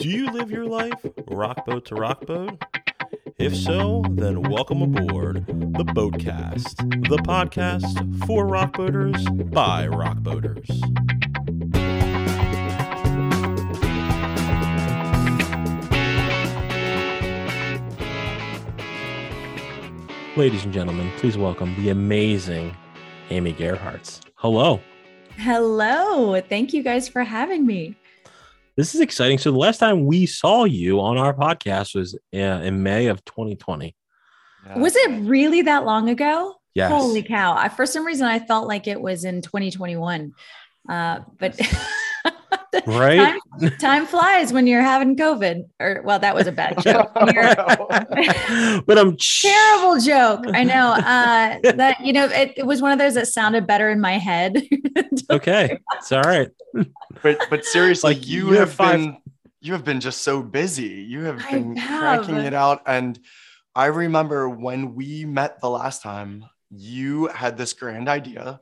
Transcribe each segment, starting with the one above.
Do you live your life rockboat to rockboat? If so, then welcome aboard the Boatcast, the podcast for rockboaters by rockboaters. Ladies and gentlemen, please welcome the amazing Amy Gerhartz. Hello. Hello. Thank you guys for having me. This is exciting. So the last time we saw you on our podcast was uh, in May of 2020. Yeah. Was it really that long ago? Yes. Holy cow. I, for some reason, I felt like it was in 2021. Uh, but right? Time, time, flies when you're having covid. Or well that was a bad joke. But i'm terrible joke. I know. Uh that you know it, it, was one of those that sounded better in my head. Okay. it's all right. But but seriously like you, you have five... been you have been just so busy. You have been have. cracking it out. And i remember when we met the last time you had this grand idea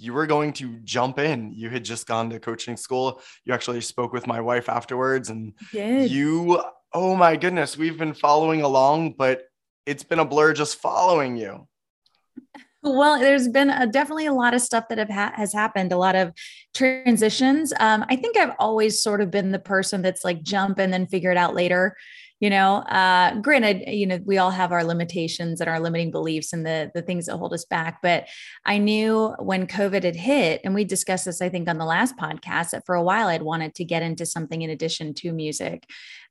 you were going to jump in. You had just gone to coaching school. You actually spoke with my wife afterwards, and you, oh my goodness, we've been following along, but it's been a blur just following you. Well, there's been a, definitely a lot of stuff that have ha- has happened, a lot of transitions. Um, I think I've always sort of been the person that's like jump and then figure it out later you know uh granted you know we all have our limitations and our limiting beliefs and the the things that hold us back but i knew when covid had hit and we discussed this i think on the last podcast that for a while i'd wanted to get into something in addition to music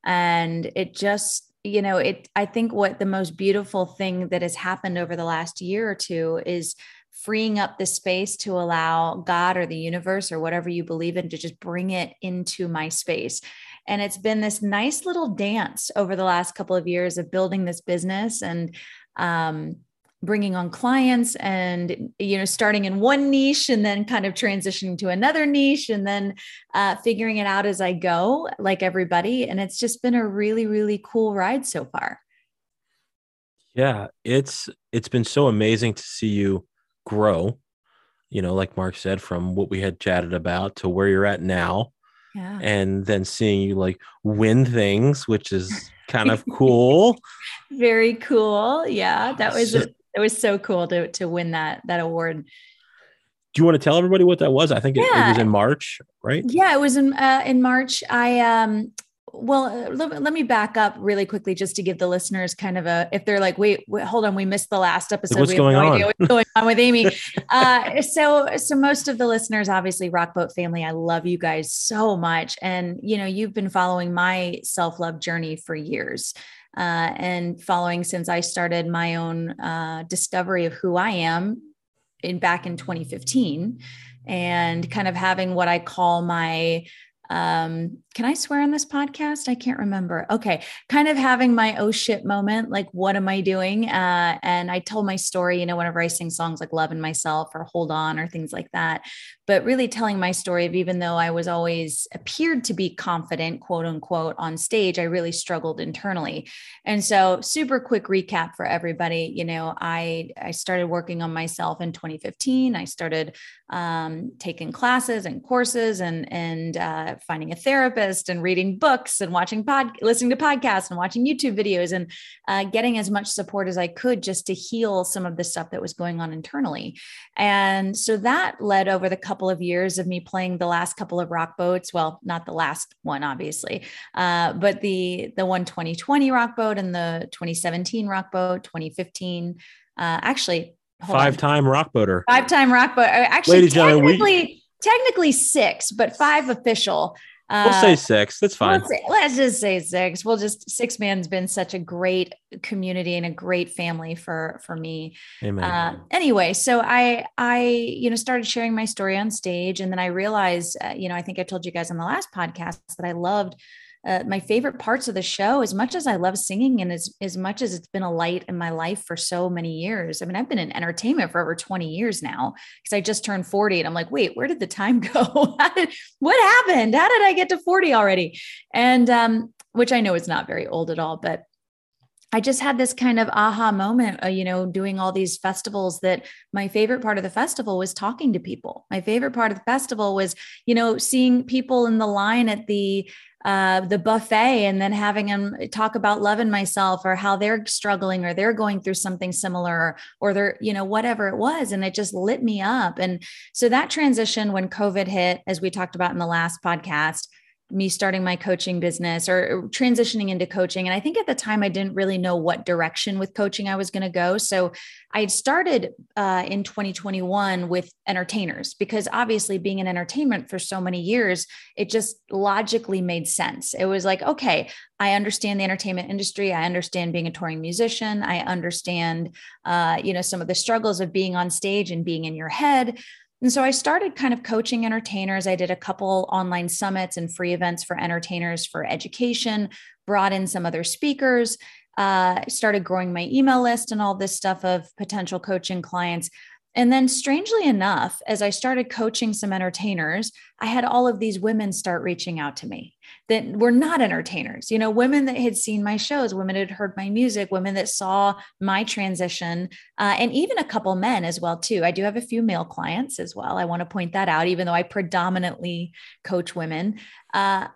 and it just you know it i think what the most beautiful thing that has happened over the last year or two is freeing up the space to allow God or the universe or whatever you believe in to just bring it into my space. And it's been this nice little dance over the last couple of years of building this business and um, bringing on clients and you know starting in one niche and then kind of transitioning to another niche and then uh, figuring it out as i go like everybody. And it's just been a really really cool ride so far. Yeah it's it's been so amazing to see you grow you know like mark said from what we had chatted about to where you're at now yeah. and then seeing you like win things, which is kind of cool. Very cool. Yeah, that was so, it was so cool to to win that that award. Do you want to tell everybody what that was? I think it, it was in March, right? Yeah, it was in uh, in March. I um well, uh, let, let, me back up really quickly just to give the listeners kind of a if they're like, wait, wait hold on, we missed the last episode. what's we going no on? what's going on with Amy. uh, so, so most of the listeners, obviously, Rockboat family, I love you guys so much, and you know, you've been following my self love journey for years. Uh, and following since I started my own uh, discovery of who I am in back in 2015, and kind of having what I call my um can i swear on this podcast? I can't remember. Okay kind of having my oh shit moment like what am i doing? Uh and i told my story you know whenever i sing songs like love and myself or hold on or things like that. But really telling my story of even though i was always appeared to be confident quote unquote on stage i really struggled internally. And so super quick recap for everybody you know i i started working on myself in 2015 i started um, taking classes and courses and and uh, finding a therapist and reading books and watching pod, listening to podcasts and watching YouTube videos and uh, getting as much support as I could just to heal some of the stuff that was going on internally. And so that led over the couple of years of me playing the last couple of rock boats. Well, not the last one, obviously, uh, but the the one 2020 rock boat and the 2017 rock boat, 2015. Uh, actually, five time rock boater. Five time rock boat. Uh, actually, Ladies technically, we- technically six, but five official. Uh, we'll say six. That's fine. Let's, say, let's, just say six. We'll just Sixthman's been such a great community and a great family for for me. Amen. Uh, anyway, so I I you know started sharing my story on stage, and then I realized uh, you know I think I told you guys on the last podcast that I loved uh, my favorite parts of the show as much as i love singing and as, as much as it's been a light in my life for so many years i mean i've been in entertainment for over 20 years now because i just turned 40 and i'm like wait where did the time go? What happened? How did i get to 40 already? And um, which i know is not very old at all but I just had this kind of aha moment, uh, you know, doing all these festivals that my favorite part of the festival was talking to people. My favorite part of the festival was, you know, seeing people in the line at the uh, the buffet and then having them talk about loving myself or how they're struggling or they're going through something similar or they're, you know, whatever it was. And it just lit me up. And so that transition when COVID hit, as we talked about in the last podcast, me starting my coaching business or transitioning into coaching. And I think at the time I didn't really know what direction with coaching I was going to go. So I started uh, in 2021 with entertainers because obviously being in entertainment for so many years, it just logically made sense. It was like, okay, I understand the entertainment industry. I understand being a touring musician. I understand, uh, you know, some of the struggles of being on stage and being in your head. And so I started kind of coaching entertainers. I did a couple online summits and free events for entertainers for education, brought in some other speakers, uh, started growing my email list and all this stuff of potential coaching clients. And then, strangely enough, as I started coaching some entertainers, I had all of these women start reaching out to me that were not entertainers, you know, women that had seen my shows, women that had heard my music, women that saw my transition, uh, and even a couple men as well, too. I do have a few male clients as well. I want to point that out, even though I predominantly coach women. Uh,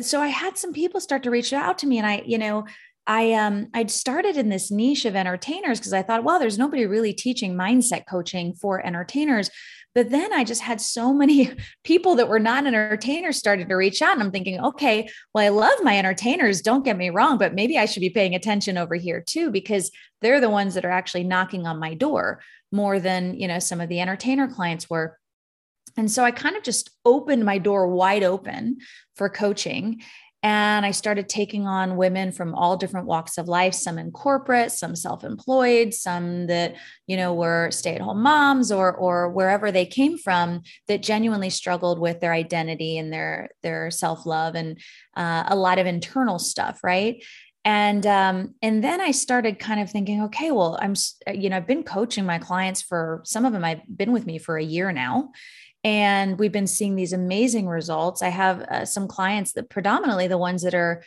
so I had some people start to reach out to me, and I, you know, I um I'd started in this niche of entertainers because I thought, well, there's nobody really teaching mindset coaching for entertainers. But then I just had so many people that were not entertainers started to reach out. And I'm thinking, okay, well, I love my entertainers, don't get me wrong, but maybe I should be paying attention over here too, because they're the ones that are actually knocking on my door more than, you know, some of the entertainer clients were. And so I kind of just opened my door wide open for coaching. And I started taking on women from all different walks of life, some in corporate, some self-employed, some that, you know, were stay-at-home moms or or wherever they came from that genuinely struggled with their identity and their their self-love and uh, a lot of internal stuff, right? and um, and then i started kind of thinking okay well i'm you know i've been coaching my clients for some of them i've been with me for a year now and we've been seeing these amazing results. I have uh, some clients that predominantly the ones that are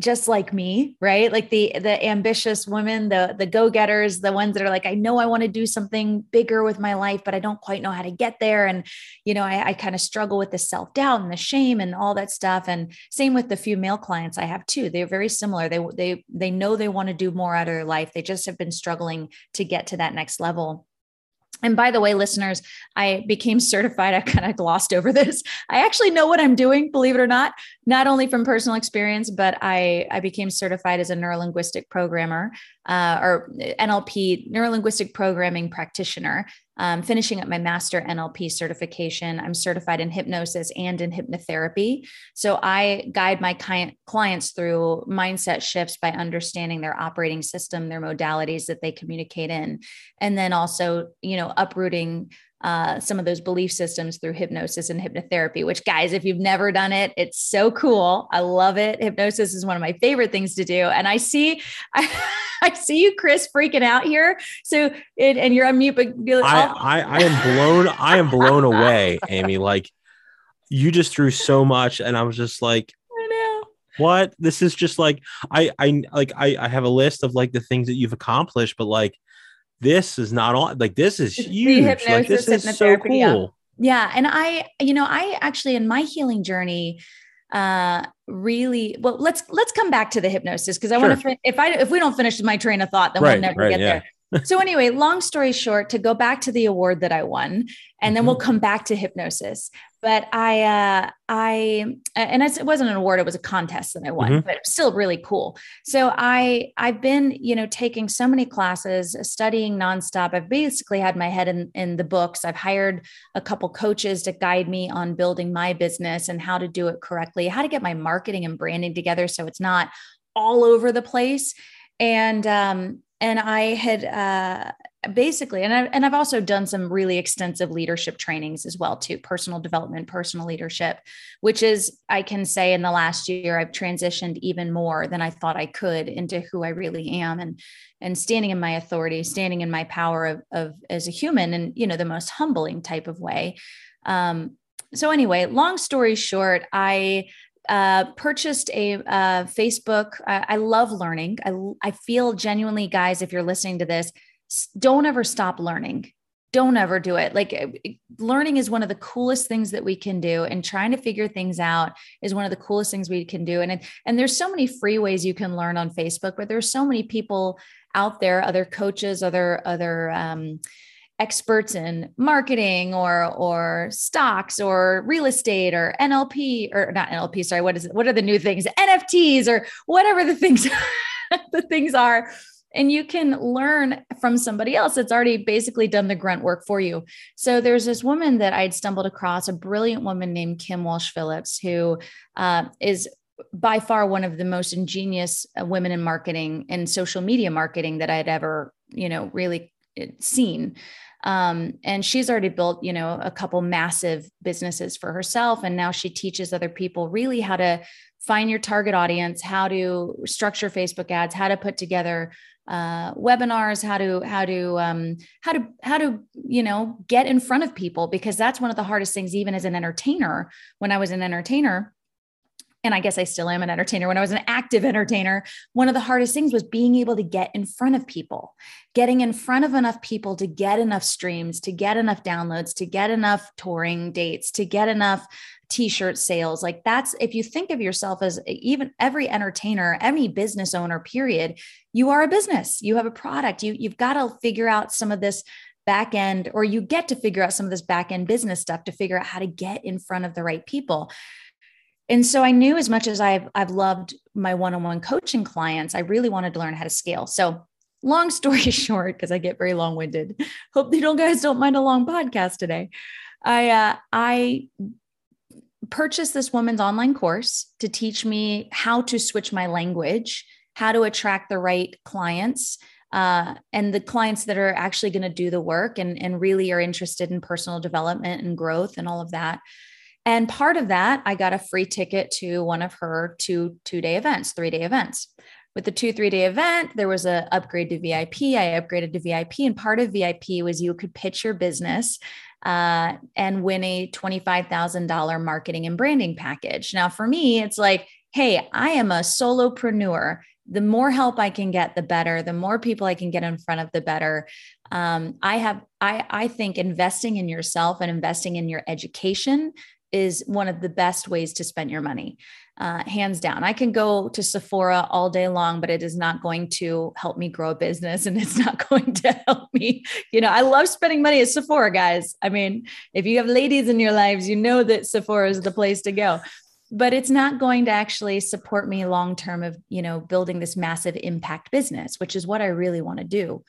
just like me right? Like the the ambitious women the the go-getters the ones that are like i know i want to do something bigger with my life but i don't quite know how to get there. And you know i, I kind of struggle with the self-doubt and the shame and all that stuff. And same with the few male clients i have too. They're very similar. They they they know they want to do more out of their life. They just have been struggling to get to that next level and by the way, listeners, I became certified. I kind of glossed over this. I actually know what I'm doing, believe it or not, not only from personal experience, but I, I became certified as a neurolinguistic programmer uh, or NLP, neurolinguistic programming practitioner um, finishing up my master NLP certification. I'm certified in hypnosis and in hypnotherapy. So I guide my client, clients through mindset shifts by understanding their operating system, their modalities that they communicate in, and then also, you know, uprooting uh, some of those belief systems through hypnosis and hypnotherapy, which, guys, if you've never done it, it's so cool. I love it. Hypnosis is one of my favorite things to do. And I see, I, I see you, Chris, freaking out here. So, it, and you're on mute, but I, I, I am blown, I am blown away, Amy. Like, you just threw so much. And I was just like, what this is just like i i like I, I have a list of like the things that you've accomplished but like this is not all like this is huge. like this is so cool. Yeah. yeah. And I, you know, I actually in my healing journey, uh really well let's let's come back to the hypnosis because i sure. want to if i if we don't finish my train of thought then right, we'll never right, get yeah. there so anyway, long story short, to go back to the award that I won, and mm-hmm. then we'll come back to hypnosis. But I, uh, I, and it wasn't an award; it was a contest that I won, mm-hmm. but still really cool. So I, I've been, you know, taking so many classes, studying nonstop. I've basically had my head in in the books. I've hired a couple coaches to guide me on building my business and how to do it correctly, how to get my marketing and branding together so it's not all over the place and um, and I had uh, basically, and I and I've also done some really extensive leadership trainings as well too, personal development, personal leadership, which is I can say in the last year I've transitioned even more than I thought I could into who I really am, and and standing in my authority, standing in my power of, of as a human, and you know the most humbling type of way. Um, so anyway, long story short, I uh, purchased a uh, Facebook. I, I love learning. I, I feel genuinely, guys, if you're listening to this, don't ever stop learning. don't ever do it. Like eh, learning is one of the coolest things that we can do and trying to figure things out is one of the coolest things we can do. And and there's so many free ways you can learn on Facebook, but there's so many people out there, other coaches, other other um, experts in marketing or or stocks or real estate or NLP or not NLP sorry what is it what are the new things NFTs or whatever the things the things are and you can learn from somebody else that's already basically done the grunt work for you. So there's this woman that I'd stumbled across, a brilliant woman named Kim Walsh Phillips, who uh, is by far one of the most ingenious uh, women in marketing and social media marketing that I'd ever, you know, really uh, seen. Um, and she's already built, you know, a couple massive businesses for herself. And now she teaches other people really how to find your target audience, how to structure Facebook ads, how to put together uh, webinars, how to how to um, how to how to you know get in front of people because that's one of the hardest things. Even as an entertainer, when I was an entertainer, and I guess I still am an entertainer. When I was an active entertainer, one of the hardest things was being able to get in front of people, getting in front of enough people to get enough streams, to get enough downloads, to get enough touring dates, to get enough t-shirt sales. Like that's if you think of yourself as even every entertainer, any business owner, period, you are a business. You have a product. You you've got to figure out some of this back end or you get to figure out some of this back end business stuff to figure out how to get in front of the right people and so I knew as much as I've I've loved my one-on-one coaching clients, I really wanted to learn how to scale. So long story short, because I get very long-winded. Hope you don't guys don't mind a long podcast today. I uh, I purchased this woman's online course to teach me how to switch my language, how to attract the right clients, uh, and the clients that are actually going to do the work and, and really are interested in personal development and growth and all of that. And part of that, I got a free ticket to one of her two two day events, three day events. With the two three day event, there was a upgrade to VIP. I upgraded to VIP, and part of VIP was you could pitch your business uh, and win a twenty five thousand dollar marketing and branding package. Now, for me, it's like, hey, I am a solopreneur. The more help I can get, the better. The more people I can get in front of, the better. Um, I have, I, I think investing in yourself and investing in your education is one of the best ways to spend your money. Uh, hands down. I can go to Sephora all day long, but it is not going to help me grow a business and it's not going to help me. You know, I love spending money at Sephora, guys. I mean, if you have ladies in your lives, you know that Sephora is the place to go. But it's not going to actually support me long term of, you know, building this massive impact business, which is what I really want to do.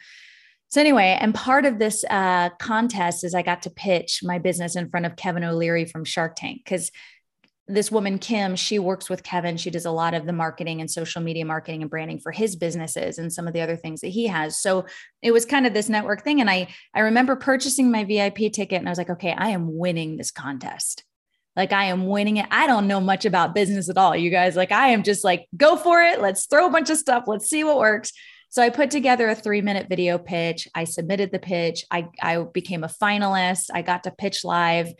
So anyway, and part of this uh, contest is I got to pitch my business in front of Kevin O'Leary from Shark Tank because this woman Kim, she works with Kevin. She does a lot of the marketing and social media marketing and branding for his businesses and some of the other things that he has. So it was kind of this network thing. And I I remember purchasing my VIP ticket and I was like, okay, I am winning this contest. Like I am winning it. I don't know much about business at all, you guys. Like I am just like, go for it. Let's throw a bunch of stuff. Let's see what works. So I put together a three minute video pitch. I submitted the pitch. I, I became a finalist. I got to pitch live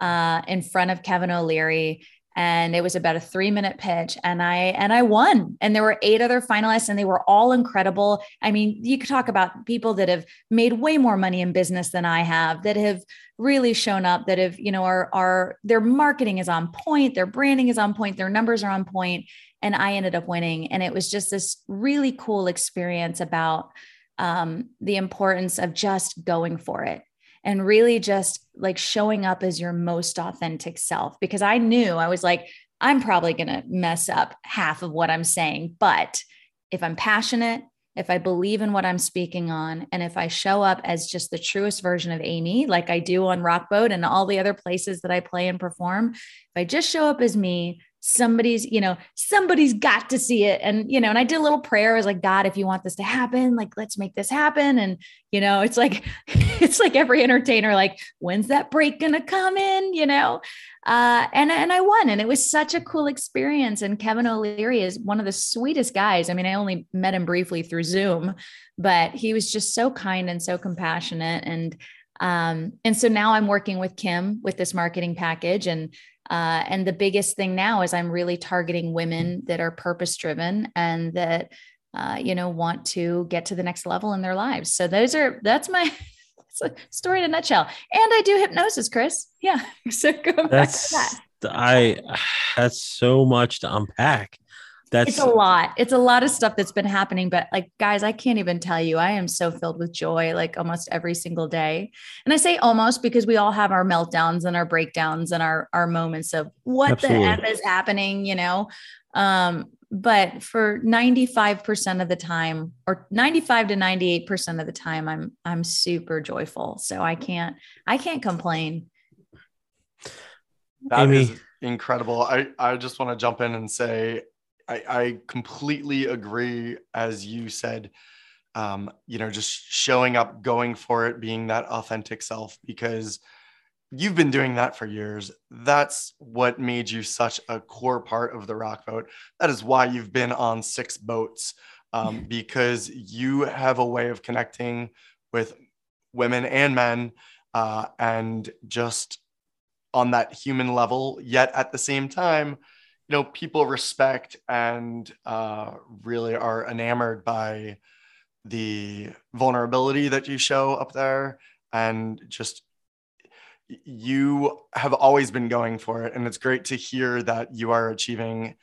uh, in front of Kevin O'Leary and it was about a 3 minute pitch and I and I won and there were eight other finalists and they were all incredible. I mean, you could talk about people that have made way more money in business than I have that have really shown up that have, you know, are are their marketing is on point, their branding is on point, their numbers are on point and I ended up winning. And it was just this really cool experience about um, the importance of just going for it and really just like showing up as your most authentic self. Because I knew I was like, I'm probably going to mess up half of what I'm saying. But if I'm passionate, if I believe in what I'm speaking on, and if I show up as just the truest version of Amy, like I do on Rockboat and all the other places that I play and perform, if I just show up as me, somebody's you know somebody's got to see it. And you know and i did a little prayer. I was like god if you want this to happen like let's make this happen. And you know it's like it's like every entertainer like when's that break gonna come in? You know? Uh and and i won. And it was such a cool experience. And kevin o'leary is one of the sweetest guys. I mean i only met him briefly through zoom but he was just so kind and so compassionate. And um, and so now I'm working with Kim with this marketing package, and uh, and the biggest thing now is I'm really targeting women that are purpose driven and that, uh, you know, want to get to the next level in their lives. So those are, that's my, a story in a nutshell. And I do hypnosis, Chris. Yeah. So go that's, back to that. I that's so much to unpack. That's it's a lot. It's a lot of stuff that's been happening. But like, guys, I can't even tell you. I am so filled with joy like almost every single day. And I say almost because we all have our meltdowns and our breakdowns and our our moments of what Absolutely. the F is happening, you know. Um, but for 95% of the time or 95 to 98% of the time i'm i'm super joyful so i can't i can't complain That Amy. is incredible i i just want to jump in and say i i completely agree as you said um you know just showing up going for it being that authentic self because you've been doing that for years. That's what made you such a core part of the rock boat. That is why you've been on six boats um, because you have a way of connecting with women and men uh, and just on that human level. Yet at the same time, you know, people respect and uh, really are enamored by the vulnerability that you show up there and just you have always been going for it. And it's great to hear that you are achieving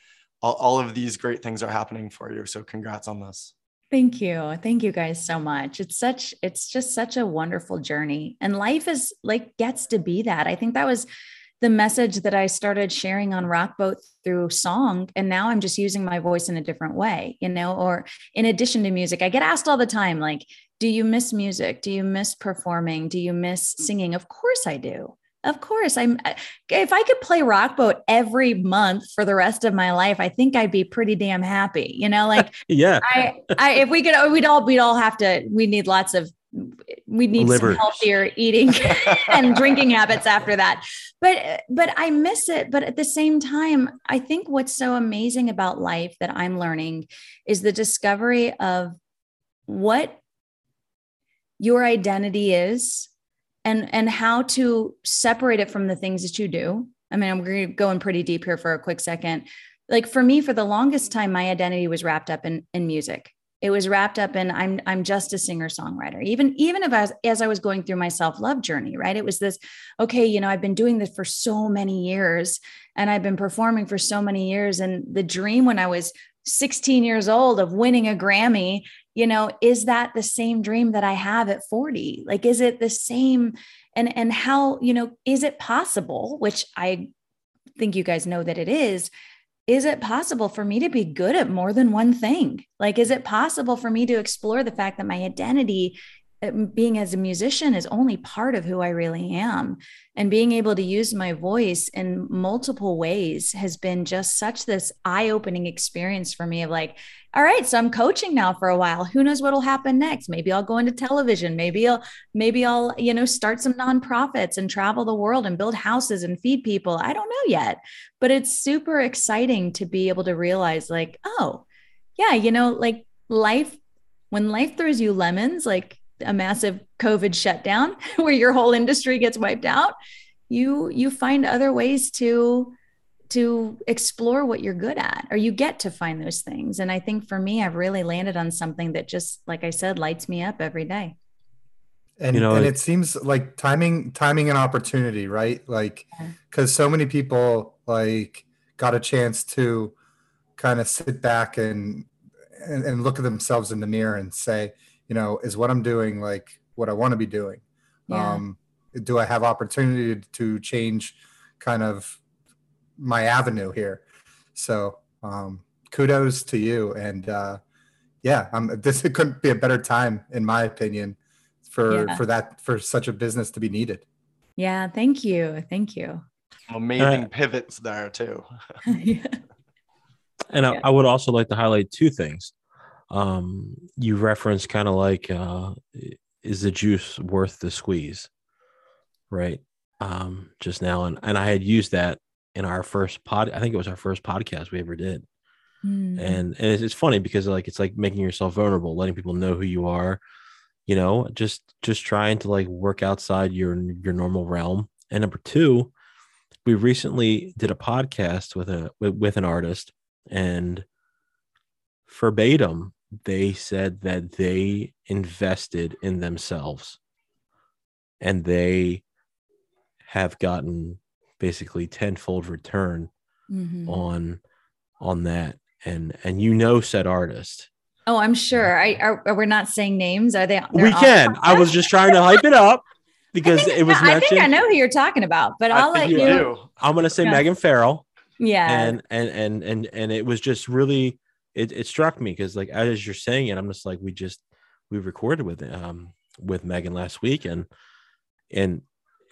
all, all of these great things are happening for you. So congrats on this. Thank you. Thank you guys so much. It's such it's just such a wonderful journey. And life is like gets to be that. I think that was the message that I started sharing on Rockboat through song. And now I'm just using my voice in a different way, you know, or in addition to music, I get asked all the time, like, do you miss music? Do you miss performing? Do you miss mm. singing? Of course I do. Of course, I'm. If I could play Rockboat every month for the rest of my life, I think I'd be pretty damn happy. You know, like yeah. I, I, if we could, we'd all, we'd all have to. We need lots of. We need Liver. some healthier eating and drinking habits after that. But, but I miss it. But at the same time, I think what's so amazing about life that I'm learning is the discovery of what your identity is and and how to separate it from the things that you do i mean i'm going pretty deep here for a quick second like for me for the longest time my identity was wrapped up in in music it was wrapped up in i'm i'm just a singer songwriter even even if I was, as i was going through my self love journey right it was this okay you know i've been doing this for so many years and i've been performing for so many years and the dream when i was 16 years old of winning a Grammy, you know, is that the same dream that I have at 40? Like, is it the same? And, and how, you know, is it possible, which I think you guys know that it is, is it possible for me to be good at more than one thing? Like, is it possible for me to explore the fact that my identity being as a musician is only part of who I really am. And being able to use my voice in multiple ways has been just such this eye opening experience for me of like, all right, so I'm coaching now for a while. Who knows what'll happen next? Maybe I'll go into television. Maybe I'll, maybe I'll, you know, start some nonprofits and travel the world and build houses and feed people. I don't know yet, but it's super exciting to be able to realize like, oh, yeah, you know, like life, when life throws you lemons, like a massive covid shutdown where your whole industry gets wiped out you you find other ways to to explore what you're good at or you get to find those things. And i think for me i've really landed on something that just like i said lights me up every day. And you know and it seems like timing timing and opportunity right? Like because so many people like got a chance to kind of sit back and, and and look at themselves in the mirror and say you know, is what I'm doing like what I want to be doing? Yeah. Um, do I have opportunity to change kind of my avenue here? So um, kudos to you. And uh, yeah, um, this couldn't be a better time, in my opinion, for yeah. for that for such a business to be needed. Yeah, thank you, thank you. Amazing uh, pivots there too. yeah. And I, I, would also like to highlight two things um, you reference kind of like uh, is the juice worth the squeeze? Right? Um, just now and, and i had used that in our first pod i think it was our first podcast we ever did. Mm. and, and it's, it's funny because like it's like making yourself vulnerable letting people know who you are you know just just trying to like work outside your your normal realm. And number two we recently did a podcast with a with, with an artist and verbatim they said that they invested in themselves. And they have gotten basically tenfold return mm-hmm. on on that. And and you know said artist. Oh i'm sure. I are, are we're not saying names? Are they we can. I was just trying to hype it up because think, it was i think i know who you're talking about but i'll let you, you i'm gonna say yeah. megan farrell. Yeah. And and and and and it was just really it, it struck me because like as you're saying it i'm just like we just we recorded with um with megan last week and and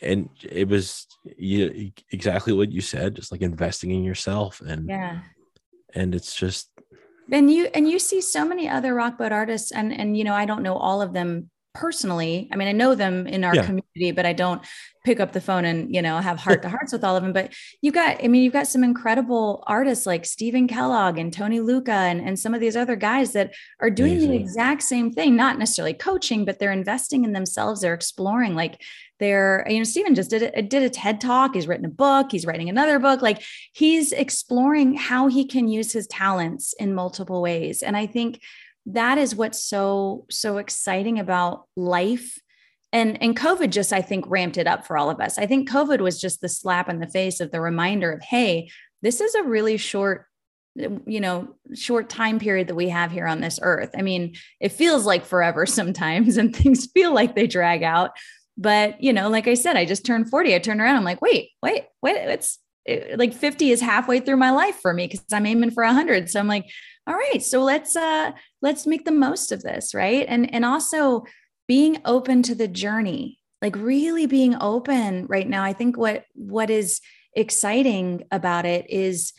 and it was you, exactly what you said just like investing in yourself and yeah. and it's just and you and you see so many other rock boat artists and and you know i don't know all of them personally i mean i know them in our yeah. community but i don't pick up the phone and you know have heart to hearts with all of them. But you got i mean you've got some incredible artists like stephen kellogg and tony lucca and, and some of these other guys that are doing Amazing. the exact same thing not necessarily coaching but they're investing in themselves. They're exploring like they're you know stephen just did a, did a ted talk. He's written a book. He's writing another book. Like he's exploring how he can use his talents in multiple ways. And i think that is what's so so exciting about life and and covid just i think ramped it up for all of us i think covid was just the slap in the face of the reminder of hey this is a really short you know short time period that we have here on this earth i mean it feels like forever sometimes and things feel like they drag out but, you know, like I said, I just turned 40. I turned around. I'm like, wait, wait, wait, it's like 50 is halfway through my life for me because I'm aiming for 100. So I'm like, all right, so let's uh let's make the most of this, right? And and also being open to the journey, like really being open right now. I think what what is exciting about it is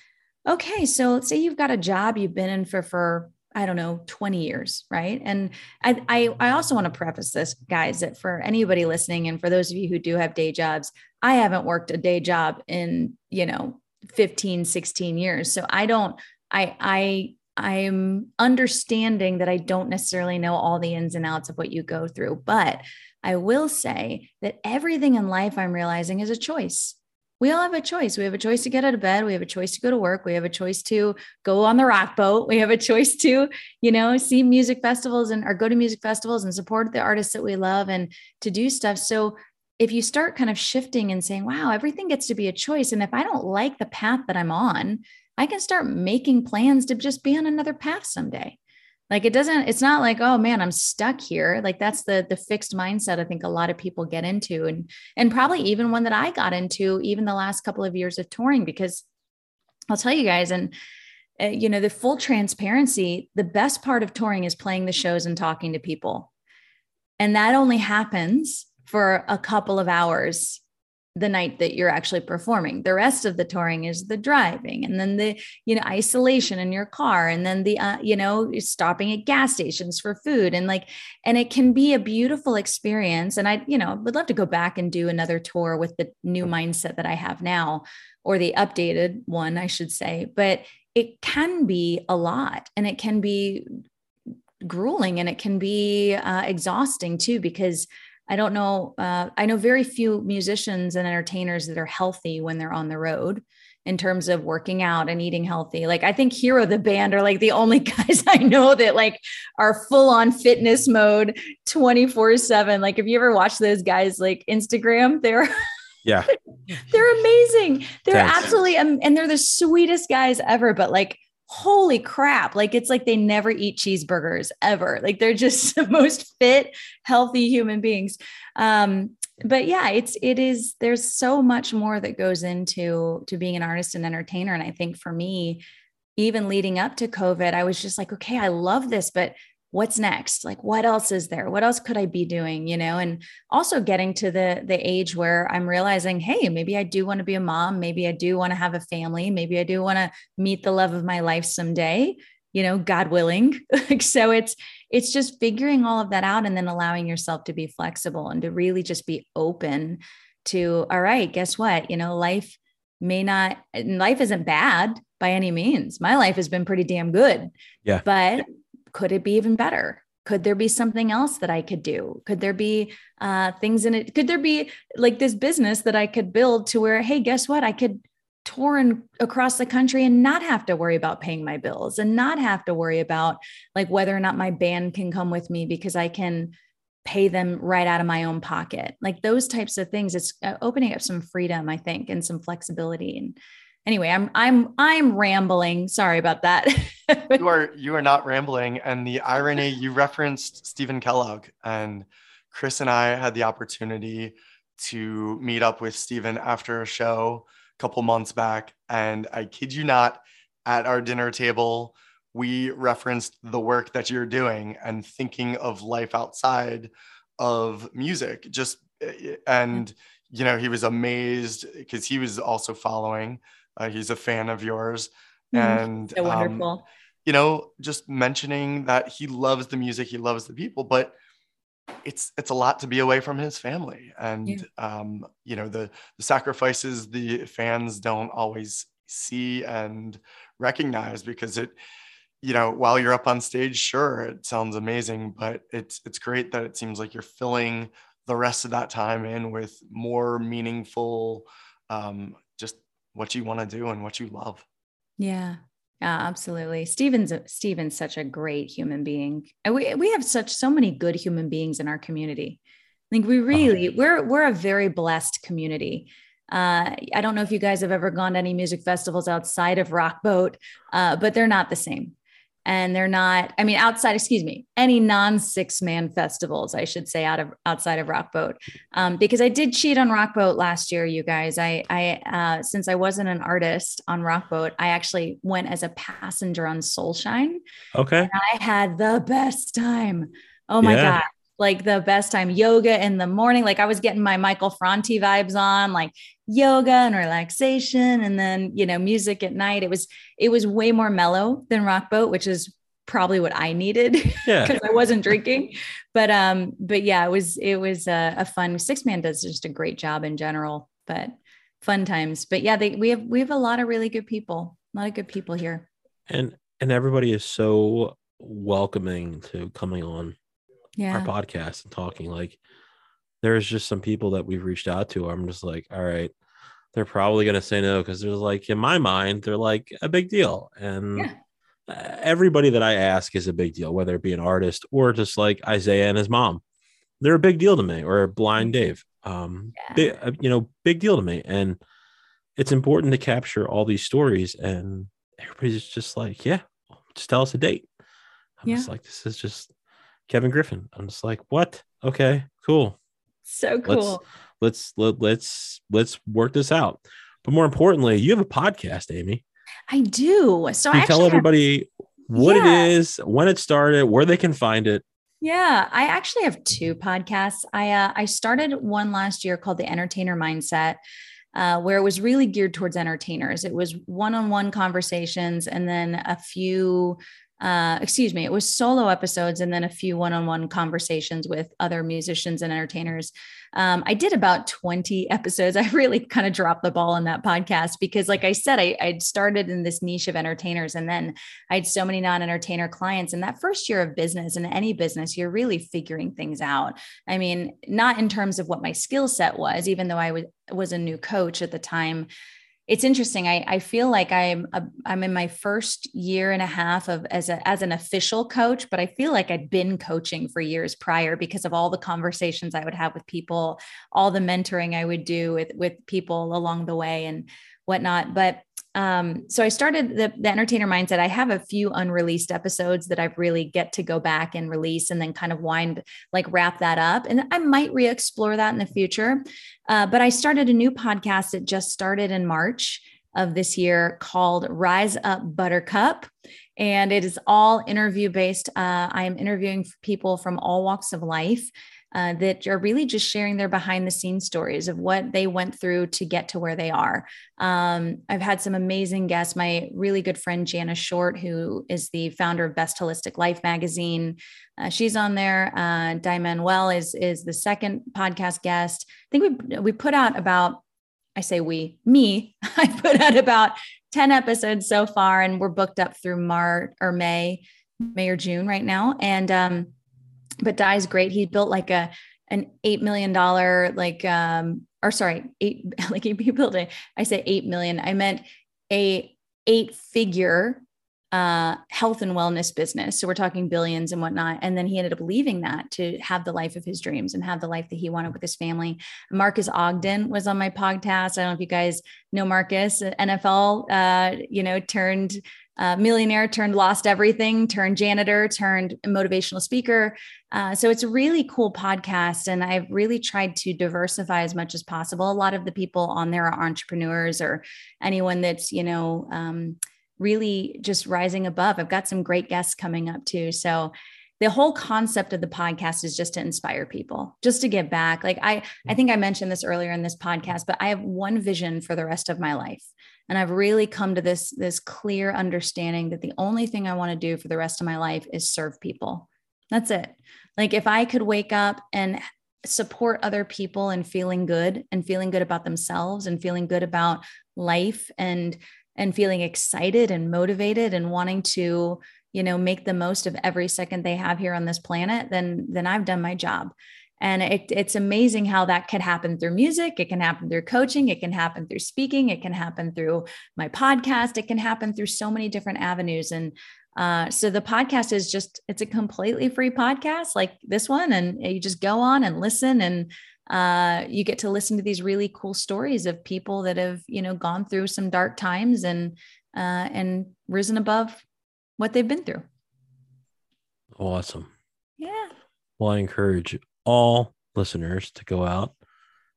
okay, so let's say you've got a job you've been in for for I don't know, 20 years, right? And I, I, I also want to preface this, guys, that for anybody listening and for those of you who do have day jobs, I haven't worked a day job in, you know, 15, 16 years. So I don't, I, I, I'm understanding that I don't necessarily know all the ins and outs of what you go through, but I will say that everything in life I'm realizing is a choice we all have a choice. We have a choice to get out of bed. We have a choice to go to work. We have a choice to go on the rock boat. We have a choice to, you know, see music festivals and or go to music festivals and support the artists that we love and to do stuff. So if you start kind of shifting and saying, wow, everything gets to be a choice. And if I don't like the path that I'm on, I can start making plans to just be on another path someday like it doesn't it's not like oh man i'm stuck here. Like that's the the fixed mindset i think a lot of people get into and and probably even one that i got into even the last couple of years of touring because i'll tell you guys and uh, you know the full transparency the best part of touring is playing the shows and talking to people. And that only happens for a couple of hours the night that you're actually performing. The rest of the touring is the driving and then the you know isolation in your car and then the uh, you know stopping at gas stations for food and like and it can be a beautiful experience. And i you know would love to go back and do another tour with the new mindset that i have now or the updated one i should say. But it can be a lot and it can be grueling and it can be uh, exhausting too because I don't know. Uh, I know very few musicians and entertainers that are healthy when they're on the road in terms of working out and eating healthy. Like I think Hero the band are like the only guys I know that like are full on fitness mode 24/7. Like if you ever watch those guys like Instagram, they're yeah. they're amazing. They're Thanks. absolutely um, and they're the sweetest guys ever, but like holy crap. Like it's like they never eat cheeseburgers ever. Like they're just the most fit healthy human beings. Um but yeah it's it is there's so much more that goes into to being an artist and entertainer. And i think for me even leading up to covid i was just like okay i love this but what's next? Like what else is there? What else could i be doing you know? And also getting to the the age where i'm realizing hey maybe i do want to be a mom. Maybe i do want to have a family. Maybe i do want to meet the love of my life someday you know god willing. So it's it's just figuring all of that out and then allowing yourself to be flexible and to really just be open to all right guess what? You know life may not life isn't bad by any means. My life has been pretty damn good. Yeah. But could it be even better? Could there be something else that I could do? Could there be uh, things in it? Could there be like this business that I could build to where, hey, guess what? I could tour in, across the country and not have to worry about paying my bills and not have to worry about like whether or not my band can come with me because I can pay them right out of my own pocket. Like those types of things. It's uh, opening up some freedom, I think, and some flexibility. And anyway, I'm I'm I'm rambling. Sorry about that. you are you are not rambling. And the irony, you referenced Stephen Kellogg, and Chris and I had the opportunity to meet up with Stephen after a show a couple months back. And I kid you not, at our dinner table, we referenced the work that you're doing and thinking of life outside of music. Just and you know, he was amazed because he was also following. Uh, he's a fan of yours, and so wonderful. Um, you know, just mentioning that he loves the music, he loves the people, but it's it's a lot to be away from his family and yeah. um, you know the the sacrifices the fans don't always see and recognize because it you know while you're up on stage sure it sounds amazing but it's it's great that it seems like you're filling the rest of that time in with more meaningful um, just what you want to do and what you love yeah yeah, absolutely. Stephen's Stephen's such a great human being. And we we have such so many good human beings in our community. I think we really we're we're a very blessed community. Uh, I don't know if you guys have ever gone to any music festivals outside of Rockboat, uh, but they're not the same and they're not i mean outside excuse me any non Sixthman festivals i should say out of outside of rockboat um, because i did cheat on rockboat last year you guys. I i uh, since i wasn't an artist on rockboat i actually went as a passenger on soulshine okay. I had the best time. Oh my yeah. god. Like the best time. Yoga in the morning. Like i was getting my michael franti vibes on. Like yoga and relaxation and then you know music at night it was it was way more mellow than rock boat which is probably what i needed because yeah. i wasn't drinking but um but yeah it was it was a, a fun Sixthman does just a great job in general but fun times but yeah they we have we have a lot of really good people a lot of good people here and and everybody is so welcoming to coming on yeah. our podcast and talking like there's just some people that we've reached out to i'm just like all right they're probably going to say no because there's like in my mind they're like a big deal and yeah. everybody that i ask is a big deal whether it be an artist or just like isaiah and his mom they're a big deal to me or blind mm-hmm. dave um yeah. big, uh, you know big deal to me and it's important to capture all these stories and everybody's just like yeah just tell us a date i'm yeah. just like this is just Kevin Griffin. I'm just like, what? Okay, cool. So cool. Let's let's let, let's let's work this out. But more importantly, you have a podcast, Amy. I do. So I tell everybody have, what yeah. it is, when it started, where they can find it. Yeah, I actually have two podcasts. I uh, I started one last year called the Entertainer Mindset. Uh, where it was really geared towards entertainers. It was one on one conversations and then a few uh, excuse me, it was solo episodes and then a few one on one conversations with other musicians and entertainers. Um, I did about 20 episodes. I really kind of dropped the ball on that podcast because, like I said, I, I'd started in this niche of entertainers and then I had so many non entertainer clients. And that first year of business and any business, you're really figuring things out. I mean, not in terms of what my skill set was, even though I was, was a new coach at the time it's interesting. I, I feel like I'm a, I'm in my first year and a half of as a, as an official coach, but I feel like I'd been coaching for years prior because of all the conversations I would have with people, all the mentoring I would do with with people along the way and whatnot. But um, so I started the, the entertainer mindset. I have a few unreleased episodes that I really get to go back and release and then kind of wind, like wrap that up. And I might re explore that in the future. Uh, but I started a new podcast that just started in March of this year called Rise Up Buttercup. And it is all interview based. Uh, I am interviewing people from all walks of life uh, that are really just sharing their behind the scenes stories of what they went through to get to where they are. Um, I've had some amazing guests. My really good friend, Jana Short, who is the founder of Best Holistic Life magazine, uh, she's on there. Uh, Dai Manuel is, is the second podcast guest. I think we, we put out about, I say we, me, I put out about 10 episodes so far, and we're booked up through March or May, May or June right now. And um, but Dai's great. He built like a an eight million dollar like um or sorry eight like he built a I say eight million I meant a eight figure uh, health and wellness business. So we're talking billions and whatnot. And then he ended up leaving that to have the life of his dreams and have the life that he wanted with his family. Marcus Ogden was on my podcast. I don't know if you guys know Marcus, NFL, uh, you know, turned uh, millionaire, turned lost everything, turned janitor, turned motivational speaker. Uh, so it's a really cool podcast. And I've really tried to diversify as much as possible. A lot of the people on there are entrepreneurs or anyone that's, you know, um, really just rising above. I've got some great guests coming up too. So the whole concept of the podcast is just to inspire people just to give back like i i think i mentioned this earlier in this podcast but i have one vision for the rest of my life and i've really come to this this clear understanding that the only thing i want to do for the rest of my life is serve people that's it like if i could wake up and support other people and feeling good and feeling good about themselves and feeling good about life and and feeling excited and motivated and wanting to you know make the most of every second they have here on this planet then then i've done my job. And it, it's amazing how that could happen through music. It can happen through coaching. It can happen through speaking. It can happen through my podcast. It can happen through so many different avenues. And uh, so the podcast is just it's a completely free podcast like this one. And you just go on and listen and uh, you get to listen to these really cool stories of people that have you know gone through some dark times and uh, and risen above what they've been through. Awesome. Yeah. Well i encourage all listeners to go out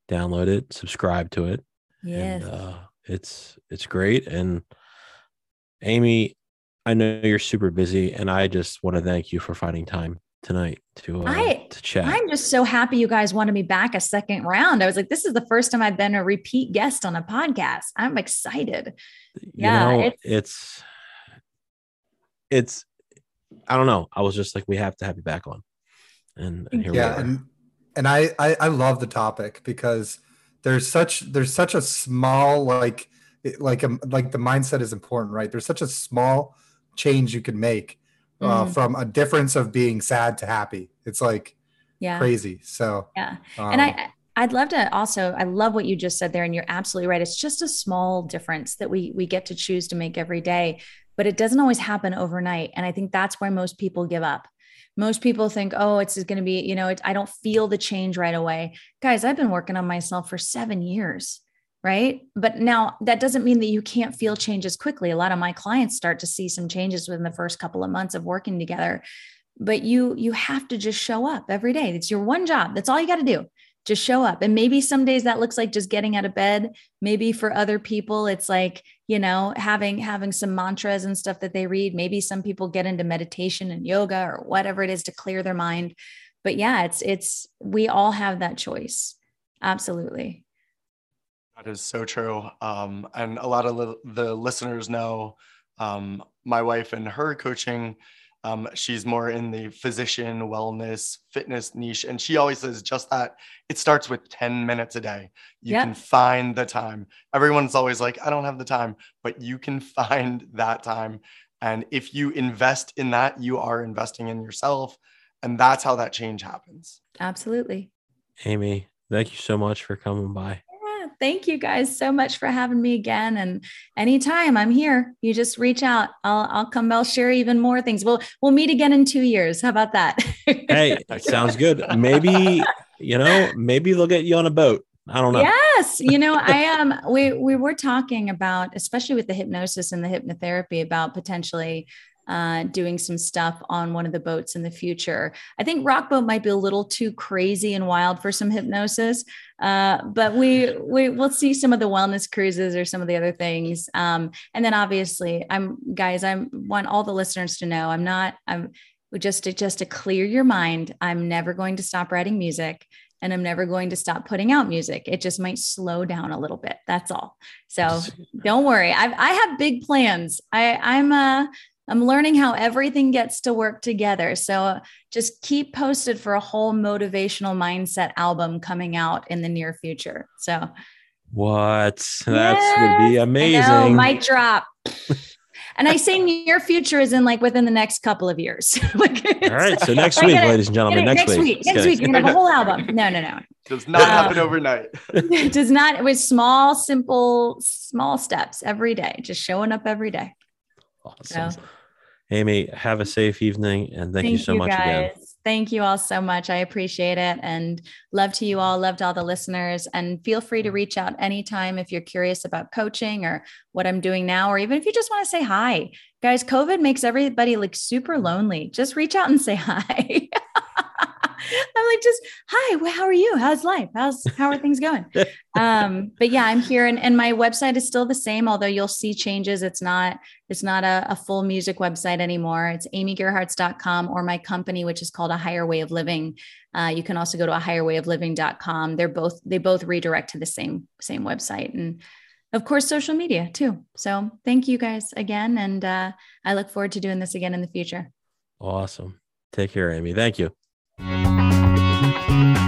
download it subscribe to it. Yes. and, uh, it's it's great. And amy i know you're super busy and i just want to thank you for finding time tonight to uh, I, to chat. I'm just so happy you guys wanted me back a second round. I was like, this is the first time I've been a repeat guest on a podcast. I'm excited. You yeah, know, it's, it's it's I don't know. I was just like, we have to have you back on, and, and here yeah, we are. And, and I, I I love the topic because there's such there's such a small like like a, um, like the mindset is important, right? There's such a small change you can make uh, mm. from a difference of being sad to happy. It's like yeah. crazy. So yeah, um, and I I'd love to also I love what you just said there, and you're absolutely right. It's just a small difference that we we get to choose to make every day, but it doesn't always happen overnight. And I think that's where most people give up. Most people think, oh, it's going to be, you know, I don't feel the change right away. Guys, I've been working on myself for seven years right? But now that doesn't mean that you can't feel changes quickly. A lot of my clients start to see some changes within the first couple of months of working together. But you you have to just show up every day. It's your one job. That's all you got to do. Just show up. And maybe some days that looks like just getting out of bed. Maybe for other people it's like, you know, having having some mantras and stuff that they read. Maybe some people get into meditation and yoga or whatever it is to clear their mind. But yeah, it's it's we all have that choice. Absolutely. That is so true. Um, and a lot of li- the listeners know um, my wife and her coaching. Um, she's more in the physician, wellness, fitness niche. And she always says just that it starts with 10 minutes a day. You yep. can find the time. Everyone's always like, I don't have the time, but you can find that time. And if you invest in that, you are investing in yourself. And that's how that change happens. Absolutely. Amy, thank you so much for coming by thank you guys so much for having me again. And anytime I'm here, you just reach out. I'll I'll come. I'll share even more things. We'll we'll meet again in two years. How about that? hey, that sounds good. Maybe you know, maybe they'll get you on a boat. I don't know. Yes, you know, I am. Um, we we were talking about, especially with the hypnosis and the hypnotherapy, about potentially uh, doing some stuff on one of the boats in the future. I think Rockboat might be a little too crazy and wild for some hypnosis, uh, but we we will see some of the wellness cruises or some of the other things. Um, and then obviously, I'm guys. I want all the listeners to know I'm not. I'm just to just to clear your mind. I'm never going to stop writing music and I'm never going to stop putting out music. It just might slow down a little bit. That's all. So don't worry. I've, I have big plans. I, I'm uh, I'm learning how everything gets to work together. So just keep posted for a whole motivational mindset album coming out in the near future. So what? That would be amazing. might drop. and I say near future is in like within the next couple of years. like, All right. So next week, ladies and gentlemen, next, next week, next week, we're gonna have a whole album. No, no, no. Does not uh, happen overnight. it does not. It was small, simple, small steps every day, just showing up every day. Awesome. So, Amy, have a safe evening and thank, thank you so you much guys. again. Thank you all so much. I appreciate it and love to you all, love to all the listeners. And feel free to reach out anytime if you're curious about coaching or what I'm doing now, or even if you just want to say hi. Guys, COVID makes everybody like super lonely. Just reach out and say hi. I'm like, just hi, well, how are you? How's life? How's how are things going? um, but yeah, I'm here and, and my website is still the same, although you'll see changes. It's not, it's not a, a full music website anymore. It's amygerhartz.com or my company, which is called a higher way of living. Uh, you can also go to a higher way of living.com. They're both, they both redirect to the same, same website. And of course, social media too. So thank you guys again. And uh, I look forward to doing this again in the future. Awesome. Take care, Amy. Thank you. Thank you.